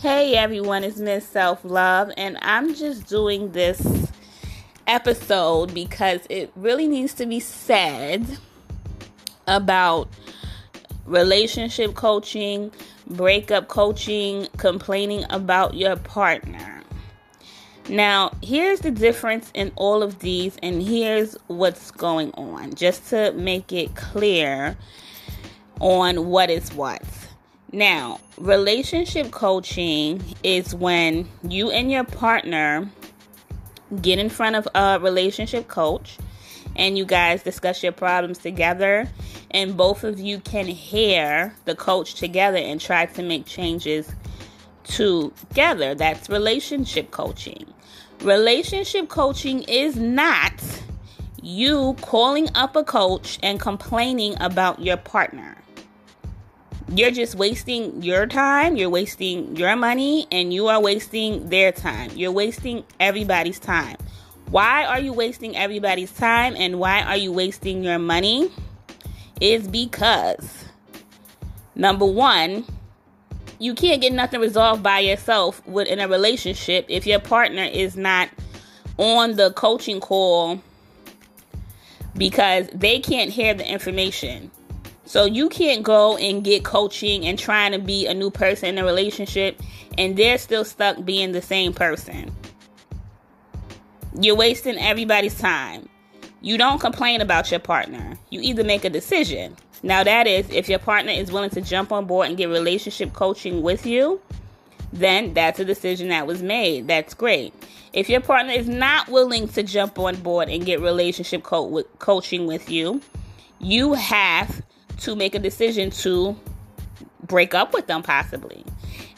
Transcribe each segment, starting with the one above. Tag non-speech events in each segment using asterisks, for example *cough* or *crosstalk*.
Hey everyone, it's Miss Self Love, and I'm just doing this episode because it really needs to be said about relationship coaching, breakup coaching, complaining about your partner. Now, here's the difference in all of these, and here's what's going on, just to make it clear on what is what. Now, relationship coaching is when you and your partner get in front of a relationship coach and you guys discuss your problems together and both of you can hear the coach together and try to make changes together. That's relationship coaching. Relationship coaching is not you calling up a coach and complaining about your partner you're just wasting your time, you're wasting your money, and you are wasting their time. You're wasting everybody's time. Why are you wasting everybody's time and why are you wasting your money? Is because number one, you can't get nothing resolved by yourself within a relationship if your partner is not on the coaching call because they can't hear the information. So you can't go and get coaching and trying to be a new person in a relationship and they're still stuck being the same person. You're wasting everybody's time. You don't complain about your partner. You either make a decision. Now that is if your partner is willing to jump on board and get relationship coaching with you, then that's a decision that was made. That's great. If your partner is not willing to jump on board and get relationship co- coaching with you, you have to make a decision to break up with them, possibly.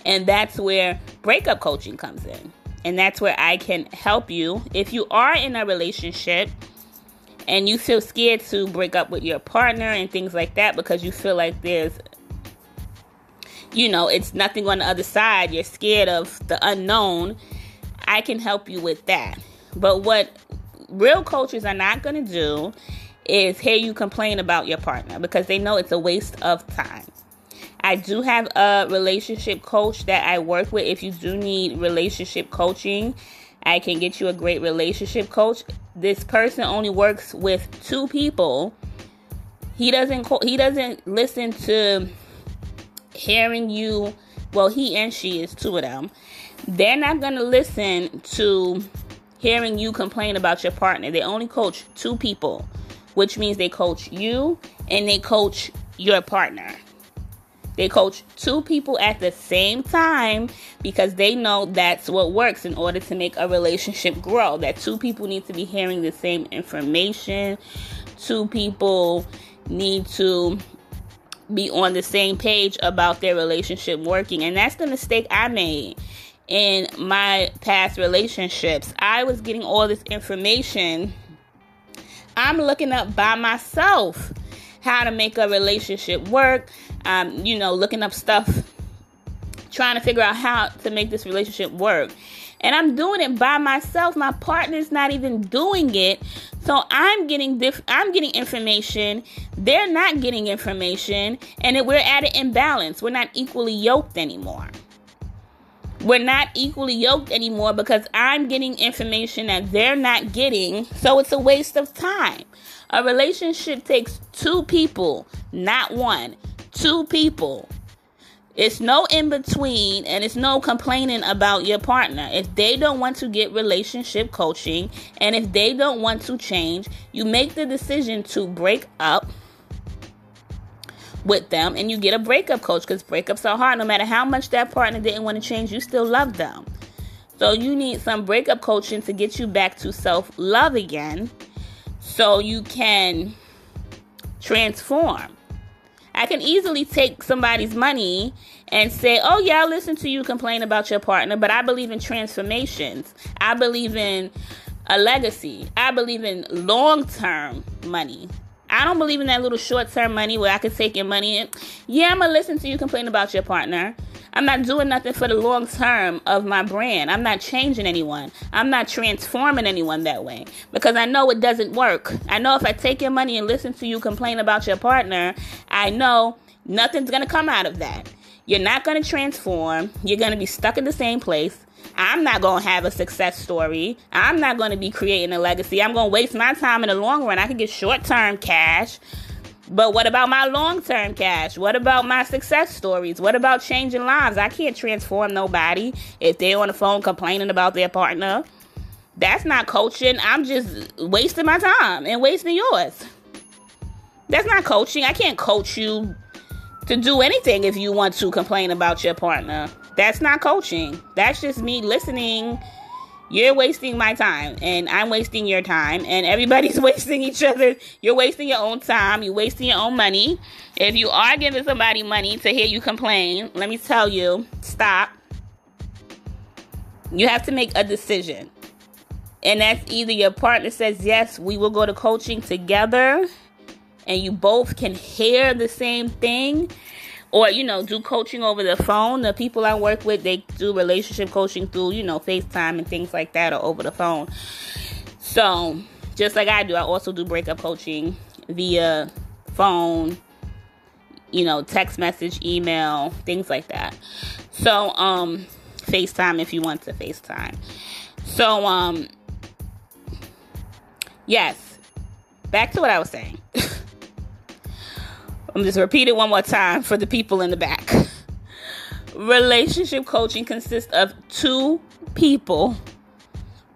And that's where breakup coaching comes in. And that's where I can help you. If you are in a relationship and you feel scared to break up with your partner and things like that because you feel like there's, you know, it's nothing on the other side, you're scared of the unknown, I can help you with that. But what real coaches are not going to do is hear you complain about your partner because they know it's a waste of time. I do have a relationship coach that I work with. If you do need relationship coaching, I can get you a great relationship coach. This person only works with two people. He doesn't he doesn't listen to hearing you. Well, he and she is two of them. They're not going to listen to hearing you complain about your partner. They only coach two people which means they coach you and they coach your partner. They coach two people at the same time because they know that's what works in order to make a relationship grow. That two people need to be hearing the same information. Two people need to be on the same page about their relationship working. And that's the mistake I made in my past relationships. I was getting all this information I'm looking up by myself how to make a relationship work. Um, you know, looking up stuff, trying to figure out how to make this relationship work. And I'm doing it by myself. My partner's not even doing it. So I'm getting diff- I'm getting information. They're not getting information, and we're at an imbalance. We're not equally yoked anymore we're not equally yoked anymore because I'm getting information that they're not getting. So it's a waste of time. A relationship takes two people, not one. Two people. It's no in between and it's no complaining about your partner. If they don't want to get relationship coaching and if they don't want to change, you make the decision to break up with them and you get a breakup coach because breakups are hard. No matter how much that partner didn't want to change, you still love them. So you need some breakup coaching to get you back to self love again so you can transform. I can easily take somebody's money and say, oh, yeah, I listen to you complain about your partner, but I believe in transformations. I believe in a legacy. I believe in long term money. I don't believe in that little short term money where I can take your money and yeah, I'm gonna listen to you complain about your partner. I'm not doing nothing for the long term of my brand. I'm not changing anyone. I'm not transforming anyone that way because I know it doesn't work. I know if I take your money and listen to you complain about your partner, I know nothing's gonna come out of that. You're not to transform. You're to be stuck in the same place. I'm not going to have a success story. I'm not going to be creating a legacy. I'm going to waste my time in the long run. I can get short term cash. But what about my long term cash? What about my success stories? What about changing lives? I can't transform nobody if they're on the phone complaining about their partner. That's not coaching. I'm just wasting my time and wasting yours. That's not coaching. I can't coach you to do anything if you want to complain about your partner. That's not coaching. That's just me listening. You're wasting my time, and I'm wasting your time, and everybody's *laughs* wasting each other. You're wasting your own time. You're wasting your own money. If you are giving somebody money to hear you complain, let me tell you stop. You have to make a decision. And that's either your partner says, Yes, we will go to coaching together, and you both can hear the same thing, or you know, do coaching over the phone. The people I work with, they do relationship coaching through, you know, FaceTime and things like that, or over the phone. So, just like I do, I also do breakup coaching via phone, you know, text message, email, things like that. So, um, FaceTime if you want to FaceTime. So, um, Yes. Back to what I was saying. *laughs* I'm just repeat it one more time for the people in the back. Relationship coaching consists of two people.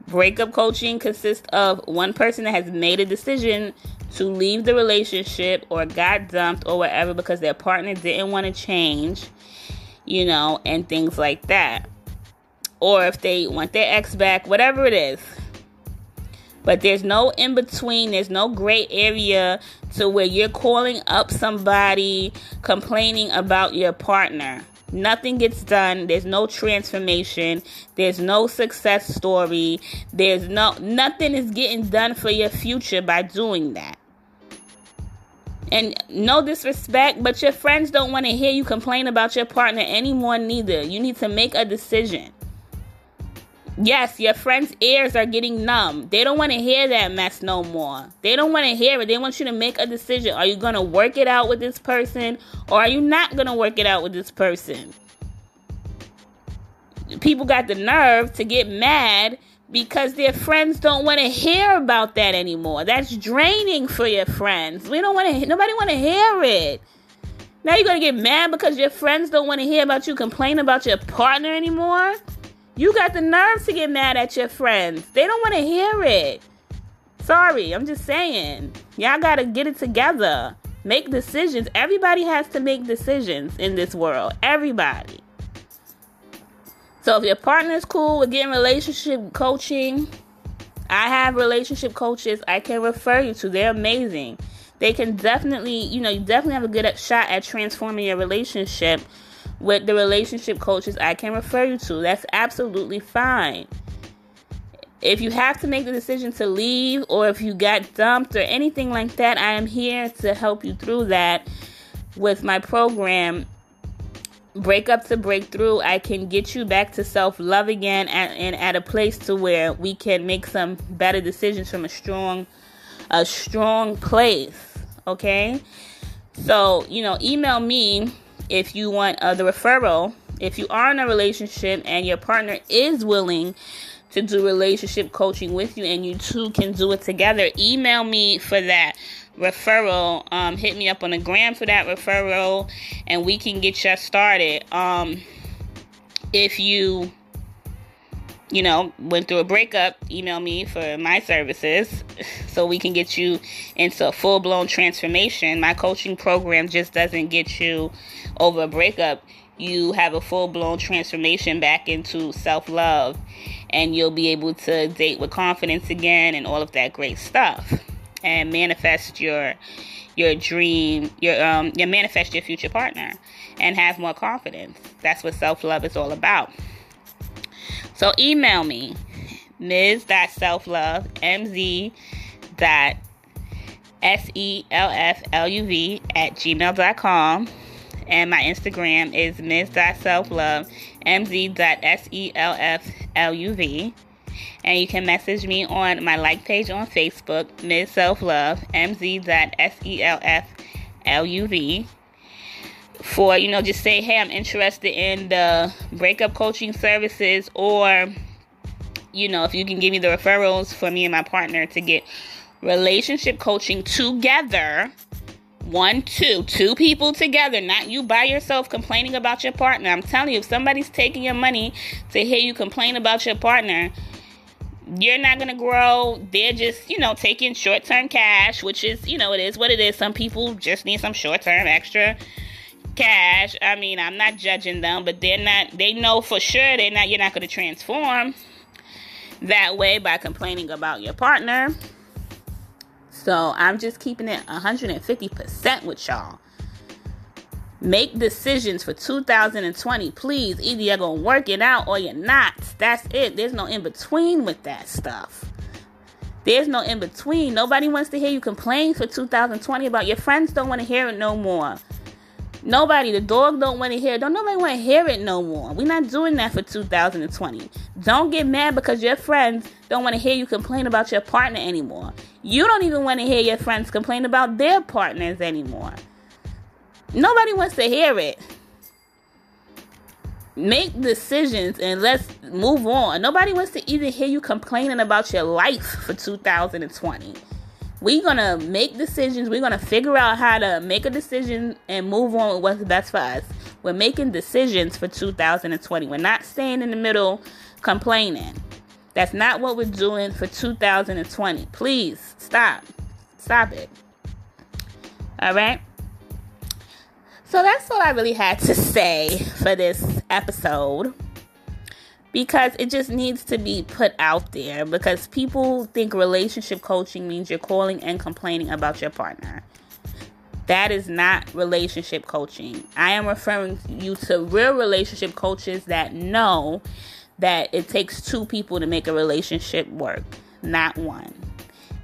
Breakup coaching consists of one person that has made a decision to leave the relationship or got dumped or whatever because their partner didn't want to change, you know, and things like that. Or if they want their ex back, whatever it is. But there's no in between, there's no gray area to where you're calling up somebody complaining about your partner. Nothing gets done. There's no transformation. There's no success story. There's no nothing is getting done for your future by doing that. And no disrespect, but your friends don't want to hear you complain about your partner anymore, neither. You need to make a decision. Yes, your friends' ears are getting numb. They don't want to hear that mess no more. They don't want to hear it. They want you to make a decision. Are you going to work it out with this person or are you not going to work it out with this person? People got the nerve to get mad because their friends don't want to hear about that anymore. That's draining for your friends. We don't want to nobody want to hear it. Now you're going to get mad because your friends don't want to hear about you complain about your partner anymore? You got the nerve to get mad at your friends. They don't want to hear it. Sorry, I'm just saying. Y'all got to get it together. Make decisions. Everybody has to make decisions in this world. Everybody. So if your partner's cool with getting relationship coaching, I have relationship coaches I can refer you to. They're amazing. They can definitely, you know, you definitely have a good shot at transforming your relationship with the relationship coaches I can refer you to. That's absolutely fine. If you have to make the decision to leave or if you got dumped or anything like that, I am here to help you through that with my program breakup to breakthrough i can get you back to self-love again and, and at a place to where we can make some better decisions from a strong a strong place okay so you know email me if you want uh, the referral, if you are in a relationship and your partner is willing to do relationship coaching with you and you two can do it together, email me for that referral. Um, hit me up on the gram for that referral and we can get you started. Um, if you you know, went through a breakup, email me for my services *laughs* so we can get you into a full blown transformation. My coaching program just doesn't get you over a breakup. You have a full blown transformation back into self love, and you'll be able to date with confidence again and all of that great stuff and manifest your your dream your um your manifest your future partner and have more confidence that's what self-love is all about so email me, ms.selflove, mz dot s-e-l-f-l-u-v at gmail.com and my instagram is ms.selflove mz.selfluv and you can message me on my like page on facebook ms self love mz.selfluv for you know just say hey i'm interested in the breakup coaching services or you know if you can give me the referrals for me and my partner to get relationship coaching together one two two people together not you by yourself complaining about your partner i'm telling you if somebody's taking your money to hear you complain about your partner you're not going to grow. They're just, you know, taking short term cash, which is, you know, it is what it is. Some people just need some short term extra cash. I mean, I'm not judging them, but they're not, they know for sure they're not, you're not going to transform that way by complaining about your partner. So I'm just keeping it 150% with y'all. Make decisions for 2020. Please, either you're going to work it out or you're not. That's it. There's no in between with that stuff. There's no in between. Nobody wants to hear you complain for 2020 about your friends don't want to hear it no more. Nobody, the dog don't want to hear. Don't nobody want to hear it no more. We're not doing that for 2020. Don't get mad because your friends don't want to hear you complain about your partner anymore. You don't even want to hear your friends complain about their partners anymore. Nobody wants to hear it. Make decisions and let's move on. Nobody wants to even hear you complaining about your life for 2020. We're gonna make decisions. We're gonna figure out how to make a decision and move on with what's best for us. We're making decisions for 2020. We're not staying in the middle complaining. That's not what we're doing for 2020. Please stop. Stop it. All right. So that's all I really had to *laughs* say for this episode because it just needs to be put out there because people think relationship coaching means you're calling and complaining about your partner. That is not relationship coaching. I am referring you to real relationship coaches that know that it takes two people to make a relationship work, not one.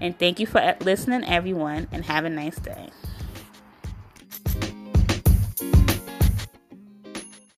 And thank you for uh, listening, everyone, and have a nice day.